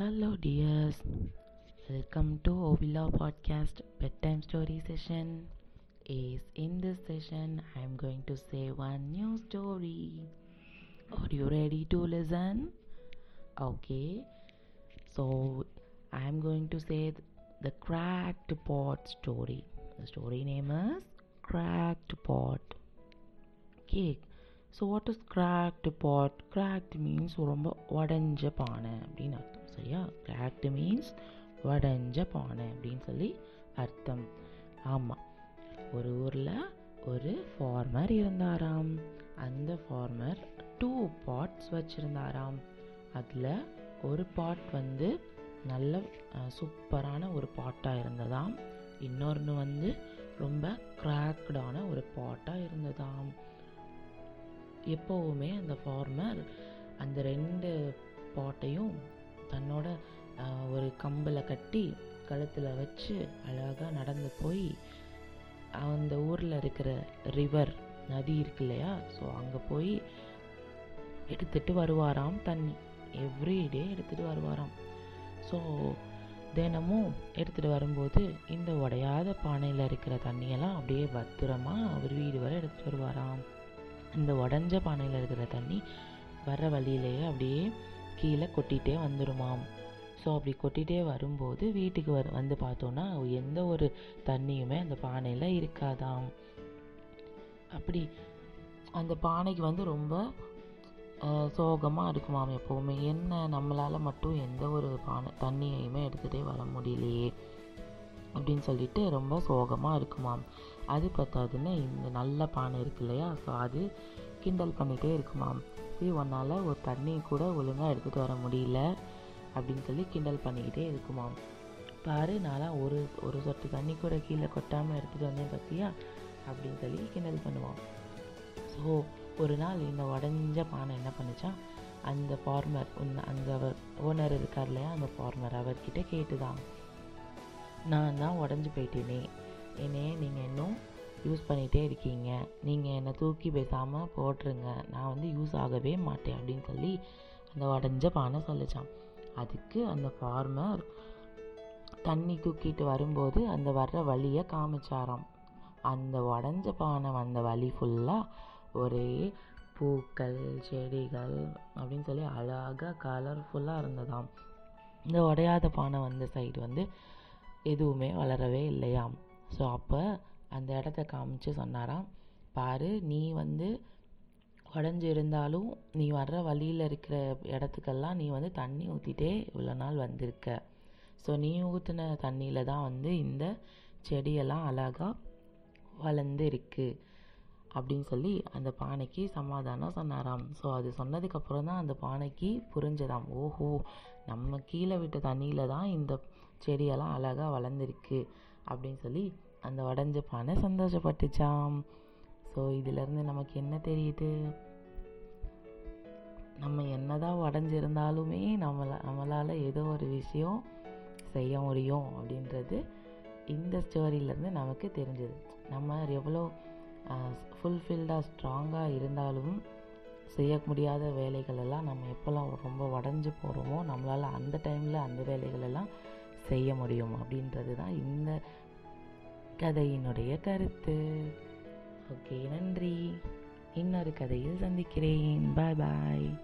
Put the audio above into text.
Hello, dears. Welcome to Ovila Podcast Bedtime Story Session. Is in this session, I am going to say one new story. Are you ready to listen? Okay. So, I am going to say the cracked pot story. The story name is Cracked Pot. Okay. So what is cracked pot cracked means ரொம்ப உடஞ்ச பானை அப்படின்னு அர்த்தம் சரியா? Cracked means உடஞ்ச பானை அப்படின்னு சொல்லி அர்த்தம். ஆமாம் ஒரு ஊரில் ஒரு ஃபார்மர் இருந்தாராம். அந்த ஃபார்மர் டூ பாட்ஸ் வச்சுருந்தாராம். அதில் ஒரு பாட் வந்து நல்ல சூப்பரான ஒரு பாட்டாக இருந்ததாம். இன்னொன்று வந்து ரொம்ப கிராக்டான ஒரு பாட்டாக இருந்ததாம். எப்போவுமே அந்த ஃபார்மர் அந்த ரெண்டு பாட்டையும் தன்னோட ஒரு கம்பில் கட்டி கழுத்தில் வச்சு அழகாக நடந்து போய் அந்த ஊரில் இருக்கிற ரிவர் நதி இருக்கு இல்லையா? ஸோ அங்கே போய் எடுத்துட்டு வருவாராம் தண்ணி எவ்ரிடே எடுத்துகிட்டு வருவாராம். ஸோ தினமும் எடுத்துகிட்டு வரும்போது இந்த உடையாத பானையில் இருக்கிற தண்ணியெல்லாம் அப்படியே பத்திரமா அவர் வீடு வரை எடுத்துகிட்டு வருவாராம். இந்த உடஞ்ச பானையில் இருக்கிற தண்ணி வர வழியிலேயே அப்படியே கீழே கொட்டிகிட்டே வந்துடுமாம் ஸோ அப்படி கொட்டிகிட்டே வரும்போது வீட்டுக்கு வ வந்து பார்த்தோன்னா எந்த ஒரு தண்ணியுமே அந்த பானையில் இருக்காதாம். அப்படி அந்த பானைக்கு வந்து ரொம்ப சோகமாக இருக்குமாம் எப்போவுமே. என்ன நம்மளால் மட்டும் எந்த ஒரு பானை தண்ணியையுமே எடுத்துகிட்டே வர முடியலையே அப்படின்னு சொல்லிட்டு ரொம்ப சோகமாக இருக்குமாம். அது பத்தாதுன்னு இந்த நல்ல பானை இருக்கு இல்லையா? ஸோ அது கிண்டல் பண்ணிகிட்டே இருக்குமாம். சரி உன்னால் ஒரு தண்ணி கூட ஒழுங்காக எடுத்துகிட்டு வர முடியல அப்படின்னு சொல்லி கிண்டல் பண்ணிக்கிட்டே இருக்குமாம் பாரு நான்லாம் ஒரு ஒரு சொட்டு தண்ணி கூட கீழே கொட்டாமல் எடுத்துகிட்டு வந்தேன் பார்த்தியா அப்படின்னு சொல்லி கிண்டல் பண்ணுவான். ஸோ ஒரு நாள் இந்த உடஞ்ச பானை என்ன பண்ணிச்சான் அந்த ஃபார்மர் அந்த ஓனர் இருக்கார் இல்லையா அந்த ஃபார்மர் அவர்கிட்ட கேட்டுதான். நான் தான் உடஞ்சி போயிட்டேனே. என்னையே நீங்கள் இன்னும் யூஸ் பண்ணிகிட்டே இருக்கீங்க. நீங்கள் என்னை தூக்கி பேசாமல் போட்டுருங்க. நான் வந்து யூஸ் ஆகவே மாட்டேன் அப்படின்னு சொல்லி அந்த உடஞ்ச பானை சொல்லிச்சான். அதுக்கு அந்த ஃபார்மர் தண்ணி தூக்கிட்டு வரும்போது அந்த வர்ற வழியை காமிச்சாராம். அந்த உடஞ்ச பானை வந்த வழி ஃபுல்லாக ஒரே பூக்கள் செடிகள் அப்படின்னு சொல்லி அழகாக கலர்ஃபுல்லாக இருந்ததாம். இந்த உடையாத பானை வந்த சைடு வந்து எதுவுமே வளரவே இல்லையாம். ஸோ அப்போ அந்த இடத்த காமிச்சு சொன்னாராம். பாரு நீ வந்து உடஞ்சி இருந்தாலும் நீ வர்ற வழியில் இருக்கிற இடத்துக்கெல்லாம் நீ வந்து தண்ணி ஊற்றிட்டே இவ்வளோ நாள் வந்திருக்க. ஸோ நீ ஊற்றின தண்ணியில் தான் வந்து இந்த செடியெல்லாம் அழகாக வளர்ந்து இருக்குது அப்படின்னு சொல்லி அந்த பானைக்கு சமாதானம் சொன்னாராம். ஸோ அது சொன்னதுக்கப்புறம் தான் அந்த பானைக்கு புரிஞ்சதாம். ஓஹோ நம்ம கீழே விட்ட தண்ணியில் தான் இந்த செடியெல்லாம் அழகாக வளர்ந்துருக்கு. அப்படின்னு சொல்லி அந்த உடஞ்ச பானை சந்தோஷப்பட்டுச்சாம். ஸோ இதிலேருந்து நமக்கு என்ன தெரியுது? நம்ம என்னதான் உடஞ்சிருந்தாலுமே நம்மள நம்மளால் ஏதோ ஒரு விஷயம் செய்ய முடியும் அப்படின்றது இந்த ஸ்டோரியிலேருந்து நமக்கு தெரிஞ்சது. நம்ம எவ்வளோ ஃபுல்ஃபில்டாக ஸ்ட்ராங்காக இருந்தாலும் செய்ய முடியாத வேலைகளெல்லாம் நம்ம எப்போல்லாம் ரொம்ப உடஞ்சி போகிறோமோ நம்மளால் அந்த டைமில் அந்த வேலைகளெல்லாம் செய்ய முடியும் அப்படின்றது தான் இந்த கதையினுடைய கருத்து. ஓகே நன்றி. இன்னொரு கதையில் சந்திக்கிறேன். பாய் பாய்